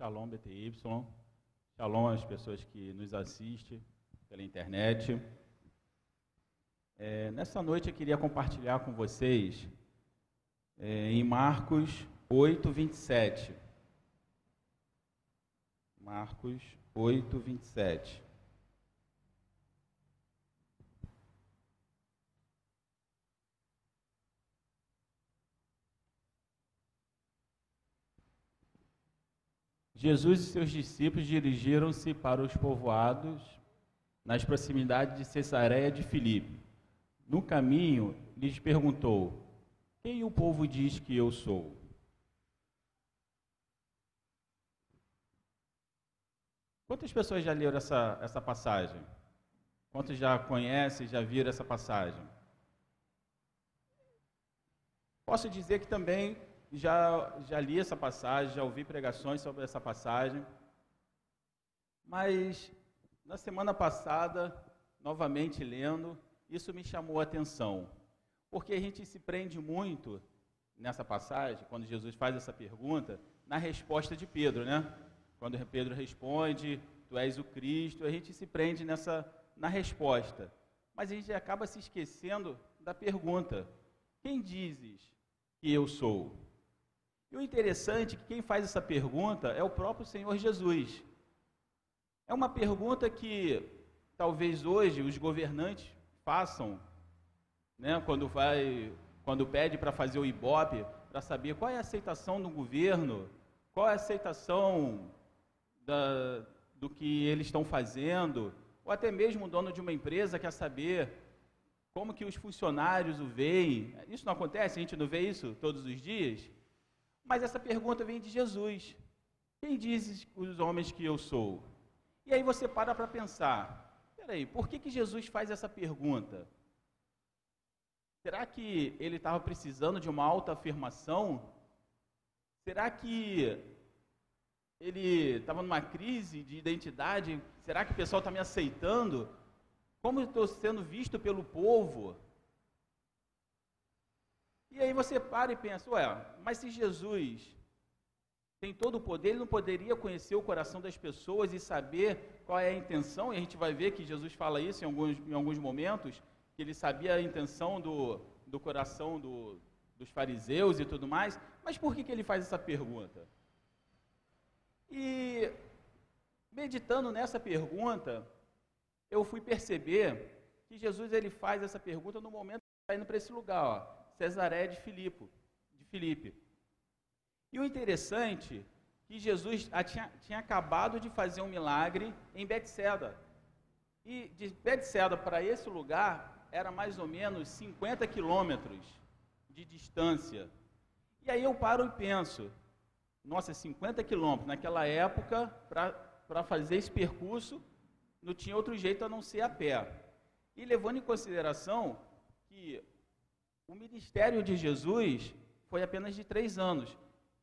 Shalom BTY, Shalom às pessoas que nos assistem pela internet. É, nessa noite eu queria compartilhar com vocês é, em Marcos 8, 27. Marcos 8, 27. Jesus e seus discípulos dirigiram-se para os povoados nas proximidades de Cesareia de Filipe. No caminho, lhes perguntou: Quem o povo diz que eu sou? Quantas pessoas já leram essa, essa passagem? Quantos já conhecem, já viram essa passagem? Posso dizer que também já, já li essa passagem, já ouvi pregações sobre essa passagem, mas na semana passada, novamente lendo, isso me chamou a atenção, porque a gente se prende muito nessa passagem, quando Jesus faz essa pergunta, na resposta de Pedro, né? Quando Pedro responde, tu és o Cristo, a gente se prende nessa na resposta. Mas a gente acaba se esquecendo da pergunta: quem dizes que eu sou? E o interessante é que quem faz essa pergunta é o próprio Senhor Jesus. É uma pergunta que talvez hoje os governantes façam, né, quando vai, quando pede para fazer o ibope, para saber qual é a aceitação do governo, qual é a aceitação da, do que eles estão fazendo, ou até mesmo o dono de uma empresa quer saber como que os funcionários o veem. Isso não acontece? A gente não vê isso todos os dias? Mas essa pergunta vem de Jesus. Quem dizes os homens que eu sou? E aí você para para pensar, peraí, por que, que Jesus faz essa pergunta? Será que ele estava precisando de uma alta afirmação? Será que ele estava numa crise de identidade? Será que o pessoal está me aceitando? Como estou sendo visto pelo povo? E aí você para e pensa, ué, mas se Jesus tem todo o poder, ele não poderia conhecer o coração das pessoas e saber qual é a intenção, e a gente vai ver que Jesus fala isso em alguns, em alguns momentos, que ele sabia a intenção do, do coração do, dos fariseus e tudo mais, mas por que, que ele faz essa pergunta? E meditando nessa pergunta, eu fui perceber que Jesus ele faz essa pergunta no momento que está indo para esse lugar, ó. Cesaré de Filipe, de Filipe. E o interessante é que Jesus tinha, tinha acabado de fazer um milagre em Betseda. E de Betseda para esse lugar era mais ou menos 50 quilômetros de distância. E aí eu paro e penso, nossa, 50 quilômetros. Naquela época, para fazer esse percurso, não tinha outro jeito a não ser a pé. E levando em consideração que o ministério de Jesus foi apenas de três anos.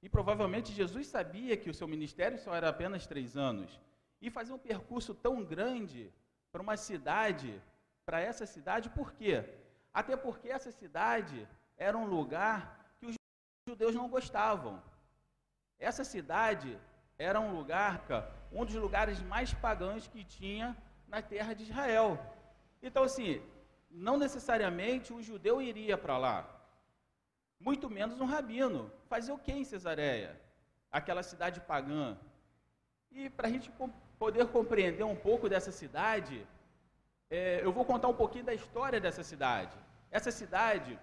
E provavelmente Jesus sabia que o seu ministério só era apenas três anos. E fazer um percurso tão grande para uma cidade, para essa cidade, por quê? Até porque essa cidade era um lugar que os judeus não gostavam. Essa cidade era um lugar, um dos lugares mais pagãos que tinha na terra de Israel. Então, assim, não necessariamente o judeu iria para lá, muito menos um rabino. Fazer o que em Cesareia? Aquela cidade pagã. E para a gente poder compreender um pouco dessa cidade, é, eu vou contar um pouquinho da história dessa cidade. Essa cidade,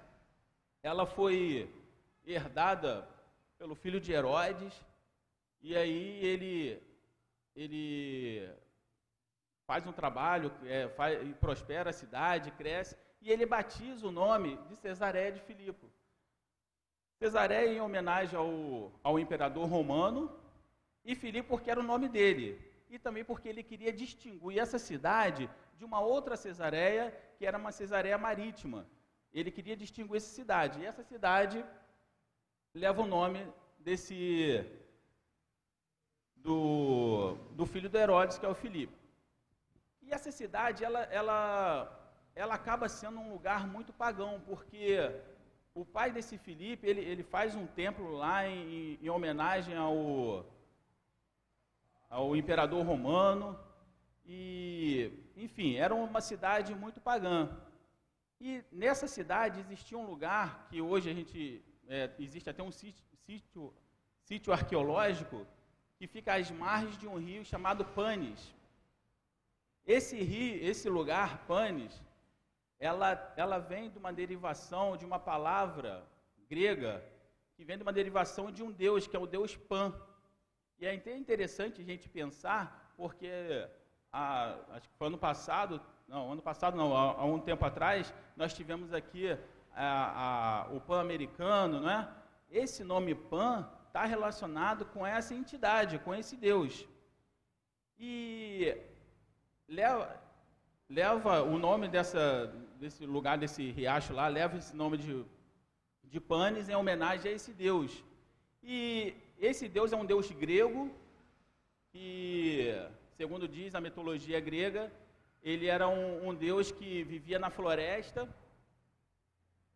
ela foi herdada pelo filho de Herodes, e aí ele, ele faz um trabalho, é, faz, prospera a cidade, cresce, e ele batiza o nome de Cesaré de Filipe. Cesaré em homenagem ao, ao imperador romano, e Filipe porque era o nome dele, e também porque ele queria distinguir essa cidade de uma outra Cesareia, que era uma Cesareia marítima. Ele queria distinguir essa cidade, e essa cidade leva o nome desse do, do filho de Herodes, que é o Filipe. Essa cidade, ela, ela, ela acaba sendo um lugar muito pagão, porque o pai desse Filipe, ele, ele faz um templo lá em, em homenagem ao, ao imperador romano e, enfim, era uma cidade muito pagã. E nessa cidade existia um lugar que hoje a gente é, existe até um sítio, sítio, sítio arqueológico que fica às margens de um rio chamado Panis. Esse rio, esse lugar, Panis, ela, ela vem de uma derivação de uma palavra grega que vem de uma derivação de um deus, que é o deus Pan. E é interessante a gente pensar, porque a, acho que foi ano passado, não, ano passado não, há, há um tempo atrás, nós tivemos aqui a, a, o Pan-Americano, não é? Esse nome Pan está relacionado com essa entidade, com esse Deus. E leva, leva o nome dessa, desse lugar, desse riacho lá, leva esse nome de, de Panis em homenagem a esse Deus. E esse Deus é um Deus grego, que, segundo diz a mitologia grega, ele era um, um Deus que vivia na floresta,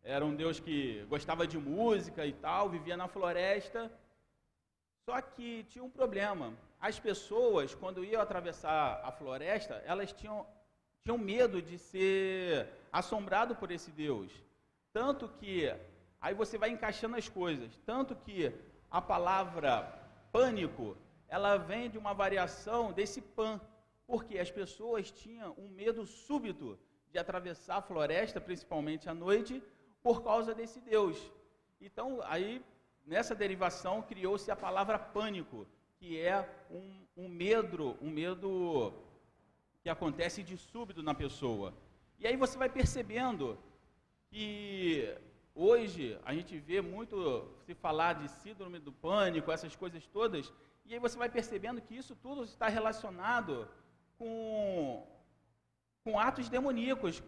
era um Deus que gostava de música e tal, vivia na floresta, só que tinha um problema. As pessoas, quando iam atravessar a floresta, elas tinham, tinham medo de ser assombrado por esse Deus. Tanto que, aí você vai encaixando as coisas, tanto que a palavra pânico, ela vem de uma variação desse pan, porque as pessoas tinham um medo súbito de atravessar a floresta, principalmente à noite, por causa desse Deus. Então, aí nessa derivação criou-se a palavra pânico, que é um, um medo, um medo que acontece de súbito na pessoa. E aí você vai percebendo que hoje a gente vê muito se falar de síndrome do pânico, essas coisas todas, e aí você vai percebendo que isso tudo está relacionado com, com atos demoníacos,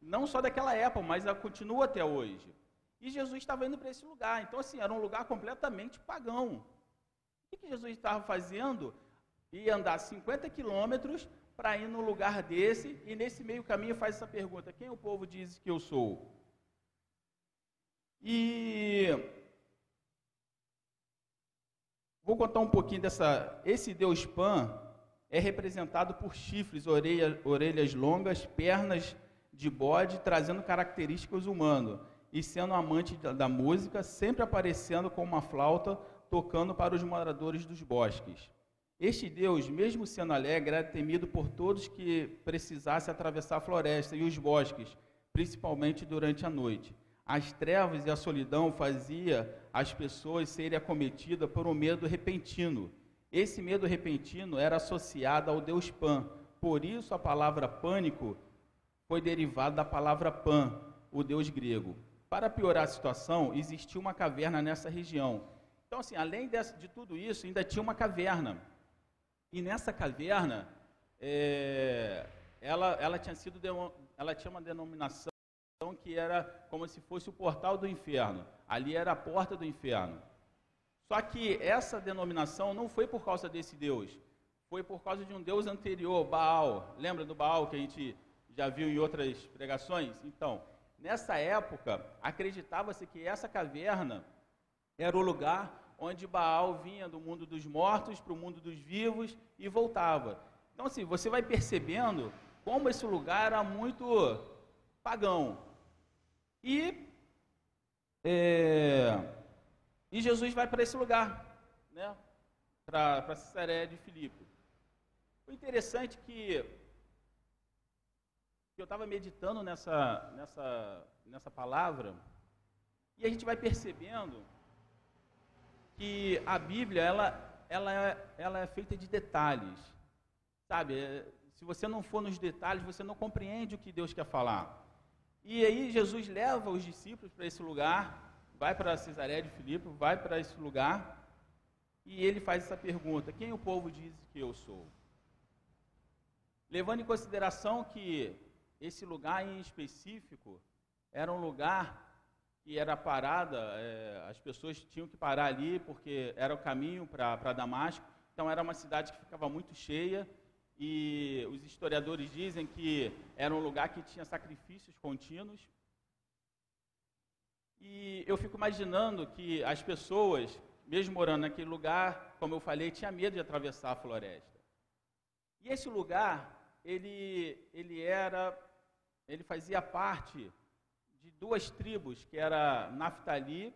não só daquela época, mas continua até hoje. E Jesus estava indo para esse lugar. Então, assim, era um lugar completamente pagão. O que, Jesus estava fazendo? Ia andar 50 quilômetros para ir num lugar desse, e nesse meio caminho faz essa pergunta: quem o povo diz que eu sou? E vou contar um pouquinho dessa. Esse Deus Pan é representado por chifres, orelha, orelhas longas, pernas de bode, trazendo características humanas e sendo amante da música, sempre aparecendo com uma flauta, tocando para os moradores dos bosques. Este Deus, mesmo sendo alegre, era temido por todos que precisassem atravessar a floresta e os bosques, principalmente durante a noite. As trevas e a solidão fazia as pessoas serem acometidas por um medo repentino. Esse medo repentino era associado ao Deus Pan. Por isso a palavra pânico foi derivada da palavra Pan, o Deus grego. Para piorar a situação, existia uma caverna nessa região. Então, assim, além dessa, de tudo isso, ainda tinha uma caverna. E nessa caverna, é, ela, ela tinha sido, ela tinha uma denominação que era como se fosse o portal do inferno. Ali era a porta do inferno. Só que essa denominação não foi por causa desse Deus, foi por causa de um Deus anterior, Baal. Lembra do Baal que a gente já viu em outras pregações? Então, Nessa época, acreditava-se que essa caverna era o lugar onde Baal vinha do mundo dos mortos para o mundo dos vivos e voltava. Então, assim, você vai percebendo como esse lugar era muito pagão. E, é, e Jesus vai para esse lugar, né, para Cesaré de Filipe. O interessante é que que eu estava meditando nessa, nessa, nessa palavra, e a gente vai percebendo que a Bíblia, ela, ela, é, ela é feita de detalhes, sabe? É, se você não for nos detalhes, você não compreende o que Deus quer falar. E aí Jesus leva os discípulos para esse lugar, vai para Cesaré de Filipe, vai para esse lugar, e ele faz essa pergunta: quem o povo diz que eu sou? Levando em consideração que esse lugar em específico era um lugar que era parada, é, as pessoas tinham que parar ali porque era o caminho para Damasco. Então era uma cidade que ficava muito cheia e os historiadores dizem que era um lugar que tinha sacrifícios contínuos. E eu fico imaginando que as pessoas mesmo morando naquele lugar, como eu falei, tinha medo de atravessar a floresta. E esse lugar, ele, ele era, ele fazia parte de duas tribos, que era Naftali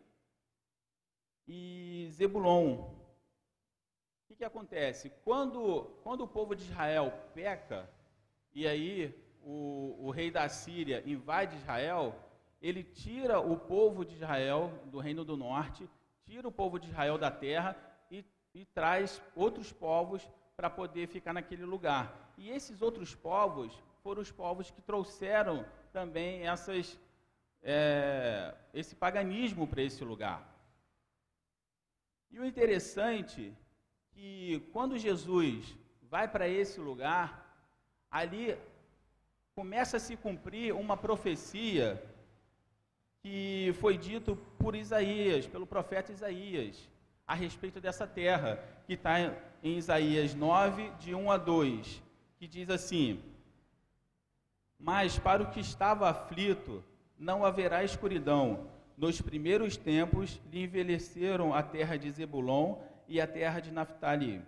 e Zebulon. O que, que acontece? Quando, quando o povo de Israel peca, e aí o, o rei da Síria invade Israel, ele tira o povo de Israel do reino do norte, tira o povo de Israel da terra e, e traz outros povos para poder ficar naquele lugar. E esses outros povos foram os povos que trouxeram também essas, é, esse paganismo para esse lugar. E o interessante que quando Jesus vai para esse lugar, ali começa a se cumprir uma profecia que foi dito por Isaías, pelo profeta Isaías, a respeito dessa terra, que está em Isaías 9, de 1 a 2, que diz assim: Mas para o que estava aflito, não haverá escuridão. Nos primeiros tempos lhe envelheceram a terra de Zebulon e a terra de Naphtali.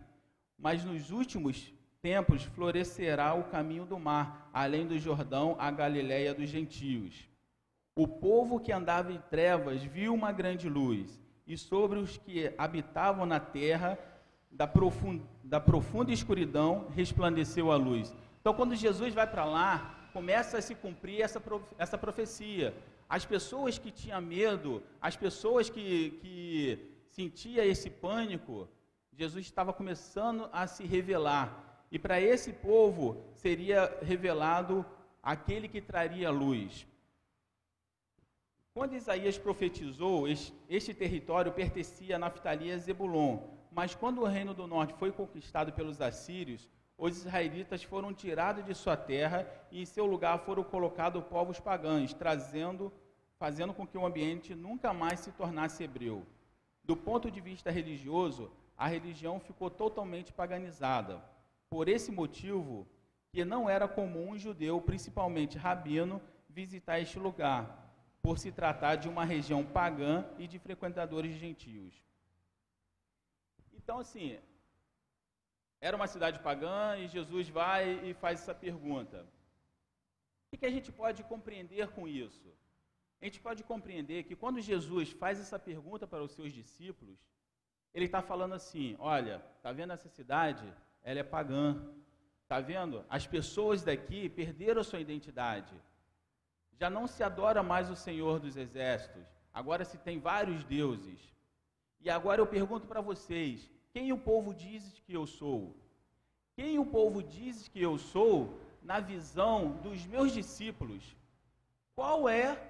Mas nos últimos tempos florescerá o caminho do mar, além do Jordão, a Galiléia dos gentios. O povo que andava em trevas viu uma grande luz, e sobre os que habitavam na terra, da profunda, da profunda escuridão, resplandeceu a luz. Então, quando Jesus vai para lá, começa a se cumprir essa, essa profecia. As pessoas que tinham medo, as pessoas que, que sentia esse pânico, Jesus estava começando a se revelar. E para esse povo seria revelado aquele que traria luz. Quando Isaías profetizou, este território pertencia a Naftali e a Zebulon. Mas quando o reino do norte foi conquistado pelos assírios, os israelitas foram tirados de sua terra e em seu lugar foram colocados povos pagãos, trazendo, fazendo com que o ambiente nunca mais se tornasse hebreu. Do ponto de vista religioso, a religião ficou totalmente paganizada. Por esse motivo, que não era comum um judeu, principalmente rabino, visitar este lugar por se tratar de uma região pagã e de frequentadores gentios. Então, assim, era uma cidade pagã e Jesus vai e faz essa pergunta. O que a gente pode compreender com isso? A gente pode compreender que quando Jesus faz essa pergunta para os seus discípulos, ele está falando assim: olha, está vendo essa cidade? Ela é pagã. Está vendo? As pessoas daqui perderam sua identidade já não se adora mais o Senhor dos Exércitos, agora se tem vários deuses. E agora eu pergunto para vocês: quem o povo diz que eu sou? Quem o povo diz que eu sou na visão dos meus discípulos? Qual é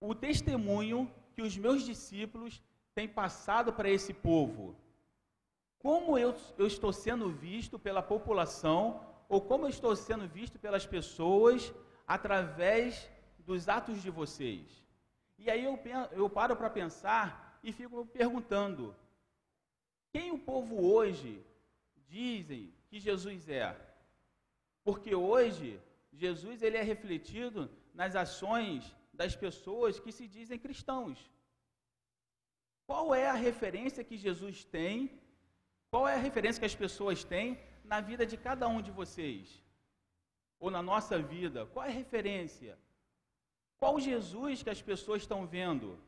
o testemunho que os meus discípulos têm passado para esse povo? Como eu, eu estou sendo visto pela população, ou como eu estou sendo visto pelas pessoas através dos atos de vocês. E aí eu, eu paro para pensar e fico perguntando: quem o povo hoje dizem que Jesus é? Porque hoje Jesus ele é refletido nas ações das pessoas que se dizem cristãos. Qual é a referência que Jesus tem? Qual é a referência que as pessoas têm na vida de cada um de vocês? ou na nossa vida? Qual é a referência? Qual Jesus que as pessoas estão vendo?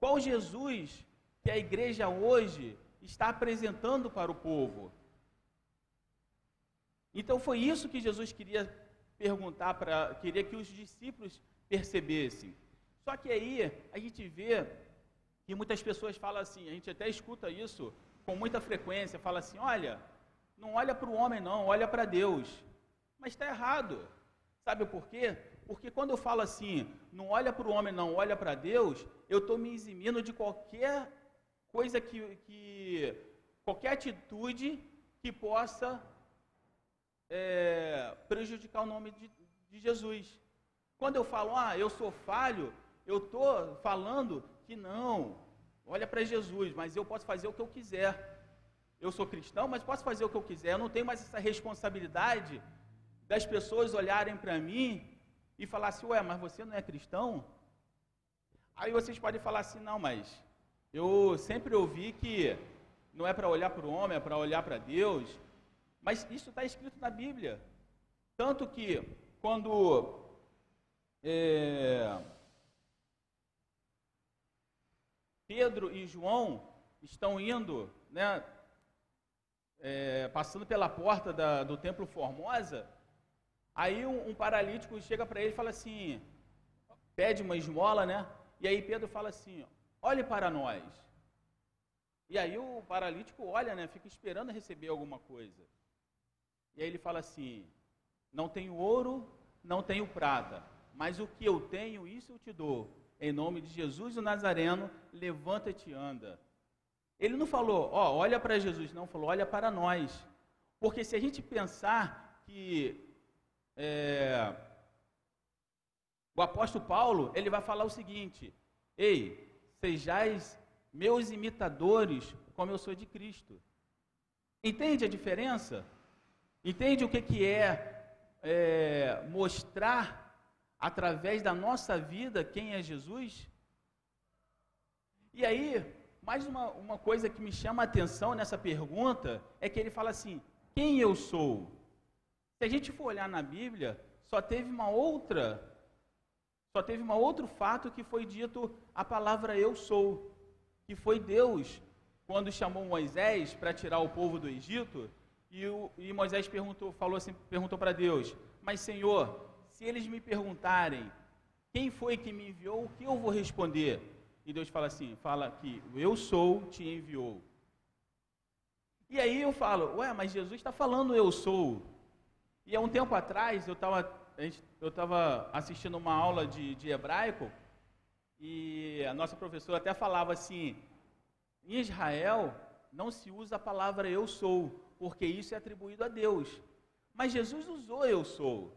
Qual Jesus que a igreja hoje está apresentando para o povo? Então foi isso que Jesus queria perguntar para, queria que os discípulos percebessem. Só que aí a gente vê que muitas pessoas falam assim, a gente até escuta isso com muita frequência, fala assim, olha, não olha para o homem não, olha para Deus. Mas está errado. Sabe por quê? Porque quando eu falo assim, não olha para o homem, não olha para Deus, eu estou me eximindo de qualquer coisa que, que qualquer atitude que possa é, prejudicar o nome de, de Jesus. Quando eu falo, ah, eu sou falho, eu estou falando que não, olha para Jesus, mas eu posso fazer o que eu quiser. Eu sou cristão, mas posso fazer o que eu quiser. Eu não tenho mais essa responsabilidade das pessoas olharem para mim e falar assim, ué, mas você não é cristão? Aí vocês podem falar assim, não, mas Eu sempre ouvi que não é para olhar para o homem, é para olhar para Deus, mas isso está escrito na Bíblia. Tanto que quando é, Pedro e João estão indo, né, é, passando pela porta da, do Templo Formosa, aí um, um paralítico chega para ele e fala assim, pede uma esmola, né? E aí Pedro fala assim, olhe para nós. E aí o paralítico olha, né? Fica esperando receber alguma coisa. E aí ele fala assim, não tenho ouro, não tenho prata, mas o que eu tenho, isso eu te dou. Em nome de Jesus o Nazareno, levanta-te e anda. Ele não falou, ó, olha para Jesus, não, falou, olha para nós. Porque se a gente pensar que é, o apóstolo Paulo, ele vai falar o seguinte: Ei, sejais meus imitadores, como eu sou de Cristo. Entende a diferença? Entende o que, que é, é mostrar através da nossa vida quem é Jesus? E aí, mais uma, uma coisa que me chama a atenção nessa pergunta é que ele fala assim: quem eu sou? Se a gente for olhar na Bíblia, só teve uma outra, só teve um outro fato que foi dito a palavra eu sou, que foi Deus quando chamou Moisés para tirar o povo do Egito, e, o, e Moisés perguntou, falou assim, perguntou para Deus: Mas Senhor, se eles me perguntarem quem foi que me enviou, o que eu vou responder? E Deus fala assim: fala que eu sou, te enviou. E aí eu falo, ué, mas Jesus está falando eu sou. E há um tempo atrás eu estava eu estava assistindo uma aula de, de hebraico e a nossa professora até falava assim: em Israel não se usa a palavra eu sou, porque isso é atribuído a Deus. Mas Jesus usou eu sou.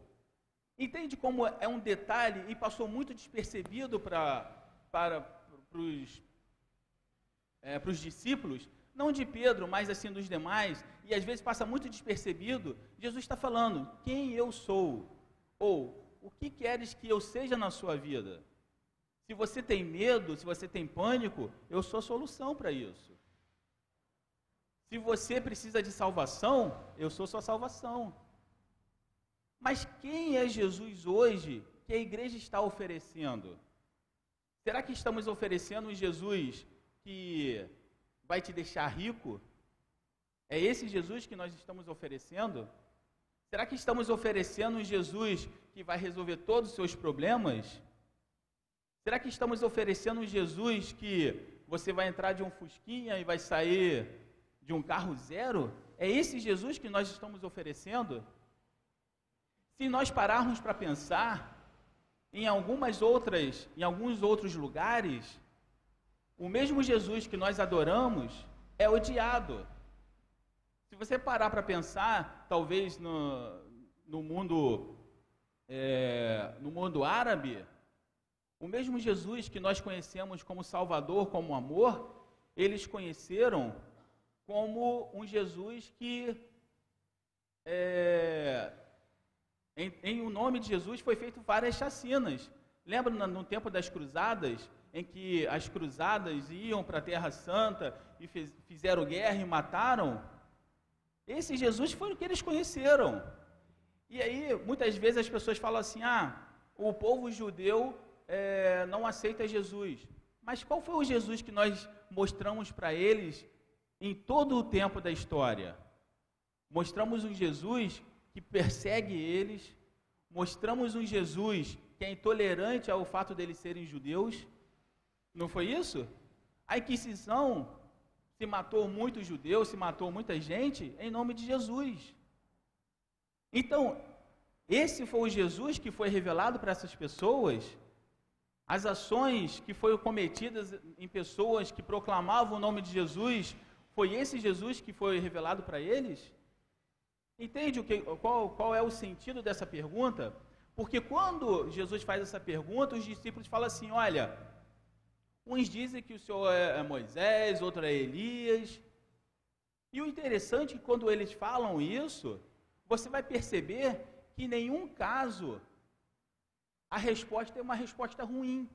Entende como é um detalhe e passou muito despercebido pra, para os é, os discípulos, não de Pedro, mas assim dos demais, e às vezes passa muito despercebido, Jesus está falando, quem eu sou? Ou, o que queres que eu seja na sua vida? Se você tem medo, se você tem pânico, eu sou a solução para isso. Se você precisa de salvação, eu sou sua salvação. Mas quem é Jesus hoje que a igreja está oferecendo? Será que estamos oferecendo um Jesus que vai te deixar rico? É esse Jesus que nós estamos oferecendo? Será que estamos oferecendo um Jesus que vai resolver todos os seus problemas? Será que estamos oferecendo um Jesus que você vai entrar de um fusquinha e vai sair de um carro zero? É esse Jesus que nós estamos oferecendo? Se nós pararmos para pensar, em algumas outras, em alguns outros lugares, o mesmo Jesus que nós adoramos é odiado. Se você parar para pensar, talvez no, no mundo é, no mundo árabe, o mesmo Jesus que nós conhecemos como Salvador, como amor, eles conheceram como um Jesus que é, em, em o nome de Jesus foi feito várias chacinas. Lembra no, no tempo das cruzadas, em que as cruzadas iam para a Terra Santa e fez, fizeram guerra e mataram? Esse Jesus foi o que eles conheceram. E aí, muitas vezes as pessoas falam assim: ah, o povo judeu é, não aceita Jesus. Mas qual foi o Jesus que nós mostramos para eles em todo o tempo da história? Mostramos um Jesus que persegue eles, mostramos um Jesus que é intolerante ao fato deles serem judeus. Não foi isso? A Inquisição se matou muitos judeus, se matou muita gente em nome de Jesus. Então, esse foi o Jesus que foi revelado para essas pessoas. As ações que foram cometidas em pessoas que proclamavam o nome de Jesus, foi esse Jesus que foi revelado para eles? Entende o que, qual, qual é o sentido dessa pergunta? Porque quando Jesus faz essa pergunta, os discípulos falam assim: olha, uns dizem que o Senhor é, é Moisés, outro é Elias. E o interessante é que quando eles falam isso, você vai perceber que em nenhum caso a resposta é uma resposta ruim.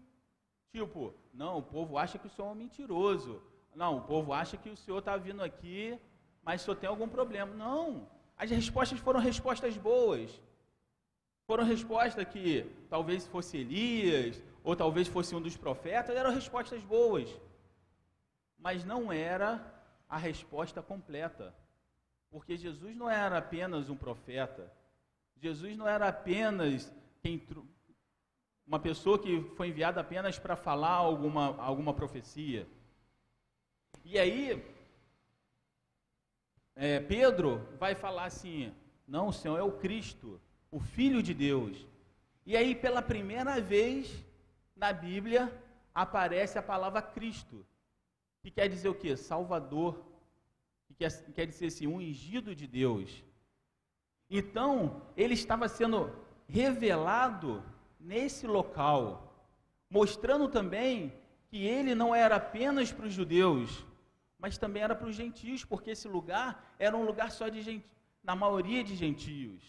Tipo, não, o povo acha que o senhor é um mentiroso. Não, o povo acha que o senhor está vindo aqui, mas só tem algum problema. Não, as respostas foram respostas boas. Foram respostas que talvez fosse Elias, ou talvez fosse um dos profetas, eram respostas boas. Mas não era a resposta completa. Porque Jesus não era apenas um profeta. Jesus não era apenas quem, uma pessoa que foi enviada apenas para falar alguma, alguma profecia. E aí, é, Pedro vai falar assim: não, o Senhor é o Cristo, o Filho de Deus. E aí, pela primeira vez na Bíblia, aparece a palavra Cristo, que quer dizer o quê? Salvador, que quer, quer dizer assim, ungido de Deus. Então, ele estava sendo revelado nesse local, mostrando também que ele não era apenas para os judeus, mas também era para os gentios, porque esse lugar era um lugar só de gente, na maioria de gentios.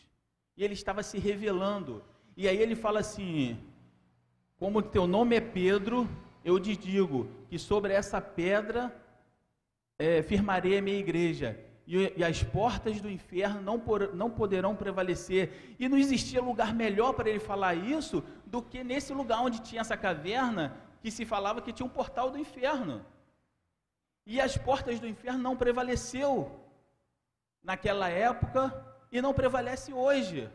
E ele estava se revelando. E aí ele fala assim: Como teu nome é Pedro, eu te digo que sobre essa pedra é, firmarei a minha igreja, e, e as portas do inferno não, por, não poderão prevalecer. E não existia lugar melhor para ele falar isso do que nesse lugar onde tinha essa caverna, que se falava que tinha um portal do inferno. E as portas do inferno não prevaleceu naquela época e não prevalece hoje.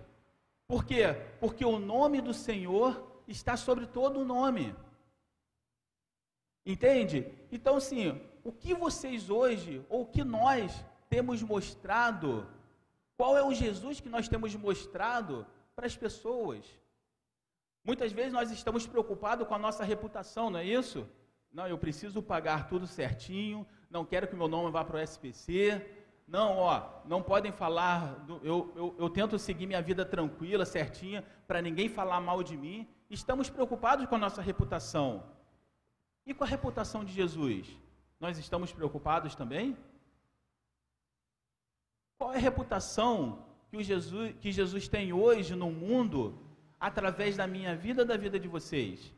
Por quê? Porque o nome do Senhor está sobre todo o nome. Entende? Então, assim, o que vocês hoje, ou o que nós temos mostrado, qual é o Jesus que nós temos mostrado para as pessoas. Muitas vezes nós estamos preocupados com a nossa reputação, não é isso? Não, eu preciso pagar tudo certinho, não quero que meu nome vá para o SPC. Não, ó, não podem falar, eu, eu, eu tento seguir minha vida tranquila, certinha, para ninguém falar mal de mim. Estamos preocupados com a nossa reputação. E com a reputação de Jesus? Nós estamos preocupados também? Qual é a reputação que, Jesus, que Jesus tem hoje no mundo através da minha vida da vida de vocês?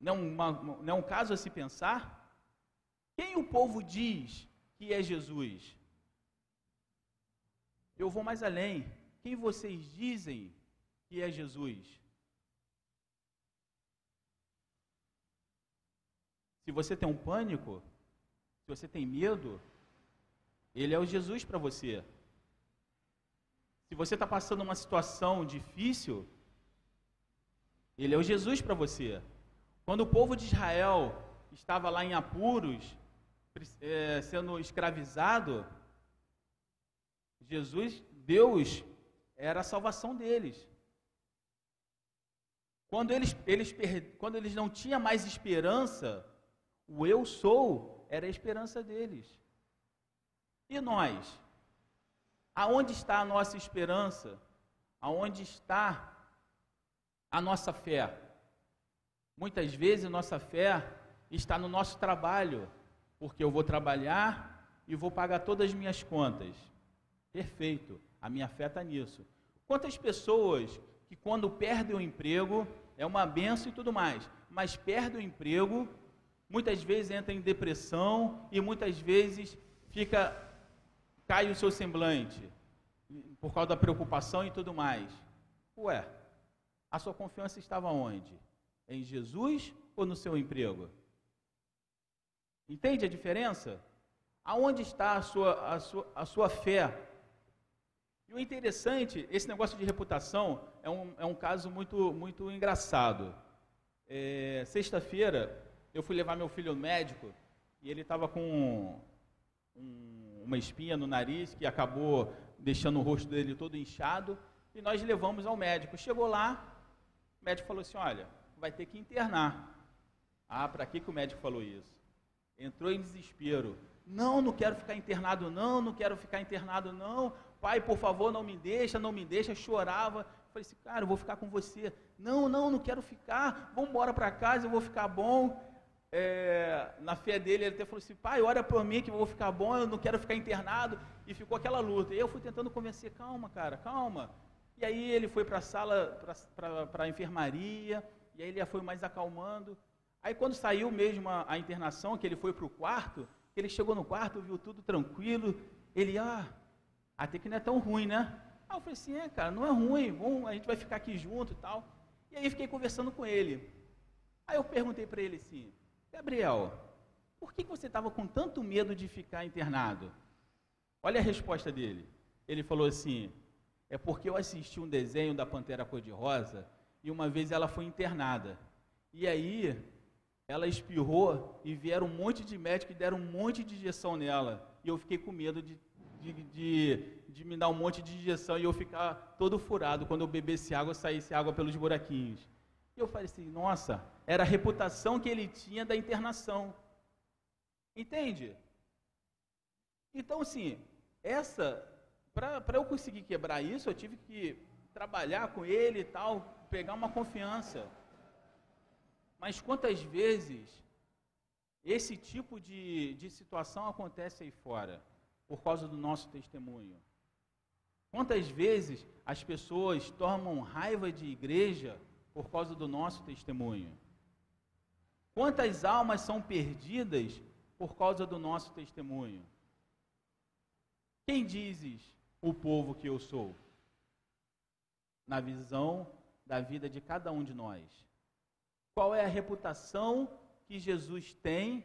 Não, uma, não é um caso a se pensar? Quem o povo diz que é Jesus? Eu vou mais além. Quem vocês dizem que é Jesus? Se você tem um pânico, se você tem medo, ele é o Jesus para você. Se você está passando uma situação difícil, ele é o Jesus para você. Quando o povo de Israel estava lá em apuros, é, sendo escravizado, Jesus, Deus, era a salvação deles. Quando eles, eles, quando eles não tinham mais esperança, o eu sou era a esperança deles. E nós? Aonde está a nossa esperança? Aonde está a nossa fé? Muitas vezes nossa fé está no nosso trabalho, porque eu vou trabalhar e vou pagar todas as minhas contas. Perfeito, a minha fé está nisso. Quantas pessoas que quando perdem o emprego, é uma benção e tudo mais, mas perdem o emprego, muitas vezes entra em depressão e muitas vezes fica cai o seu semblante por causa da preocupação e tudo mais. Ué, a sua confiança estava onde? Em Jesus ou no seu emprego? Entende a diferença? Aonde está a sua, a sua, a sua fé? E o interessante, esse negócio de reputação é um, é um caso muito, muito engraçado. É, Sexta-feira, eu fui levar meu filho ao médico e ele estava com um, uma espinha no nariz que acabou deixando o rosto dele todo inchado. E nós levamos ao médico. Chegou lá, o médico falou assim: Olha, vai ter que internar. Ah, para que, que o médico falou isso? Entrou em desespero. Não, não quero ficar internado, não, não quero ficar internado, não. Pai, por favor, não me deixa, não me deixa. Chorava. Falei assim, cara, eu vou ficar com você. Não, não, não quero ficar. Vamos embora para casa, eu vou ficar bom é, na fé dele, ele até falou assim, pai, ora por mim que eu vou ficar bom, eu não quero ficar internado, e ficou aquela luta. E eu fui tentando convencer, calma, cara, calma. E aí ele foi para a sala, para a enfermaria, E aí ele foi mais acalmando. Aí quando saiu mesmo a, a internação, que ele foi para o quarto, ele chegou no quarto, viu tudo tranquilo. Ele, ah, até que não é tão ruim, né? Aí eu falei assim, é, cara, não é ruim, bom, a gente vai ficar aqui junto e tal. E aí fiquei conversando com ele. Aí eu perguntei para ele assim, Gabriel, por que você estava com tanto medo de ficar internado? Olha a resposta dele. Ele falou assim: é porque eu assisti um desenho da Pantera Cor-de-Rosa e uma vez ela foi internada. E aí ela espirrou e vieram um monte de médicos e deram um monte de injeção nela. E eu fiquei com medo de, de, de, de me dar um monte de injeção e eu ficar todo furado quando eu bebesse água, saísse água pelos buraquinhos. E eu falei assim, nossa, era a reputação que ele tinha da internação. Entende? Então, assim, essa, para eu conseguir quebrar isso, eu tive que trabalhar com ele e tal, pegar uma confiança. Mas quantas vezes esse tipo de, de situação acontece aí fora, por causa do nosso testemunho? Quantas vezes as pessoas tomam raiva de igreja por causa do nosso testemunho? Quantas almas são perdidas por causa do nosso testemunho? Quem dizes o povo que eu sou? Na visão da vida de cada um de nós. Qual é a reputação que Jesus tem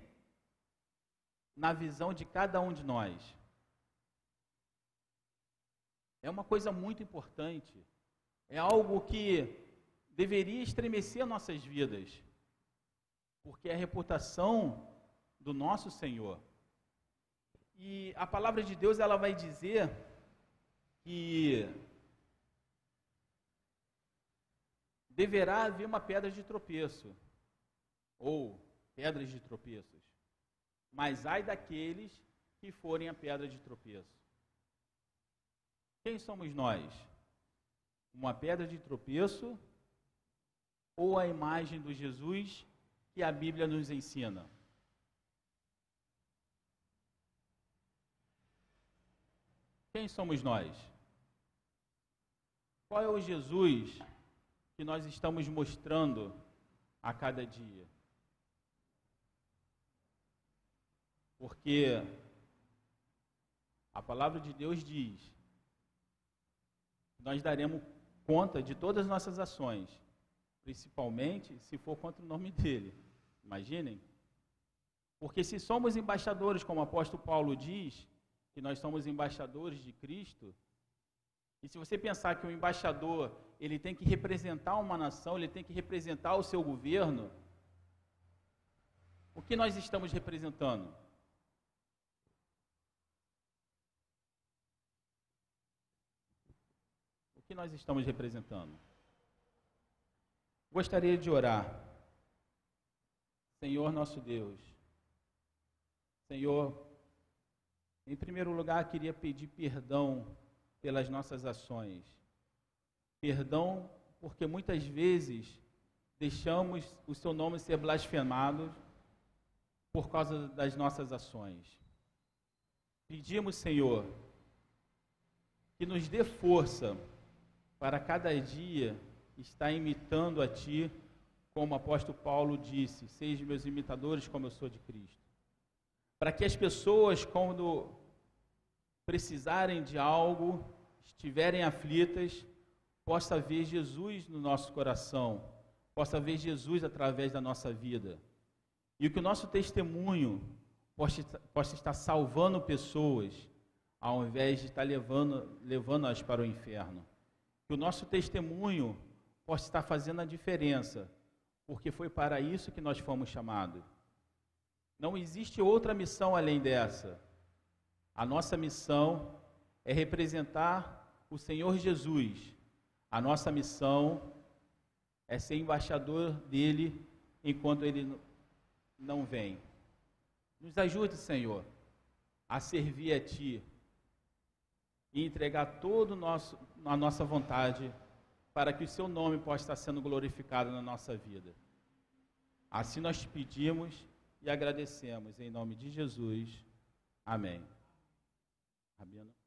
na visão de cada um de nós? É uma coisa muito importante. É algo que deveria estremecer nossas vidas. Porque é a reputação do nosso Senhor. E a palavra de Deus ela vai dizer que deverá haver uma pedra de tropeço ou pedras de tropeços. Mas ai daqueles que forem a pedra de tropeço. Quem somos nós? Uma pedra de tropeço ou a imagem do Jesus que a Bíblia nos ensina? Quem somos nós? Qual é o Jesus que nós estamos mostrando a cada dia? Porque a palavra de Deus diz: nós daremos conta de todas as nossas ações, principalmente se for contra o nome dele. Imaginem? Porque se somos embaixadores, como o apóstolo Paulo diz, que nós somos embaixadores de Cristo, e se você pensar que o embaixador, ele tem que representar uma nação, ele tem que representar o seu governo, o que nós estamos representando? O que nós estamos representando? Gostaria de orar. Senhor nosso Deus, Senhor, em primeiro lugar, queria pedir perdão pelas nossas ações. Perdão porque muitas vezes deixamos o seu nome ser blasfemado por causa das nossas ações. Pedimos, Senhor, que nos dê força para cada dia estar imitando a Ti, como o apóstolo Paulo disse: Sejam meus imitadores, como eu sou de Cristo. Para que as pessoas, quando precisarem de algo, estiverem aflitas, possa ver Jesus no nosso coração, possa ver Jesus através da nossa vida. E que o nosso testemunho possa, possa estar salvando pessoas, ao invés de estar levando, levando-as para o inferno. Que o nosso testemunho possa estar fazendo a diferença, porque foi para isso que nós fomos chamados. Não existe outra missão além dessa. A nossa missão é representar o Senhor Jesus. A nossa missão é ser embaixador dele enquanto ele não vem. Nos ajude, Senhor, a servir a Ti e entregar todo nosso, a nossa vontade para que o Seu nome possa estar sendo glorificado na nossa vida. Assim nós pedimos e agradecemos em nome de Jesus. Amém. Fabiana.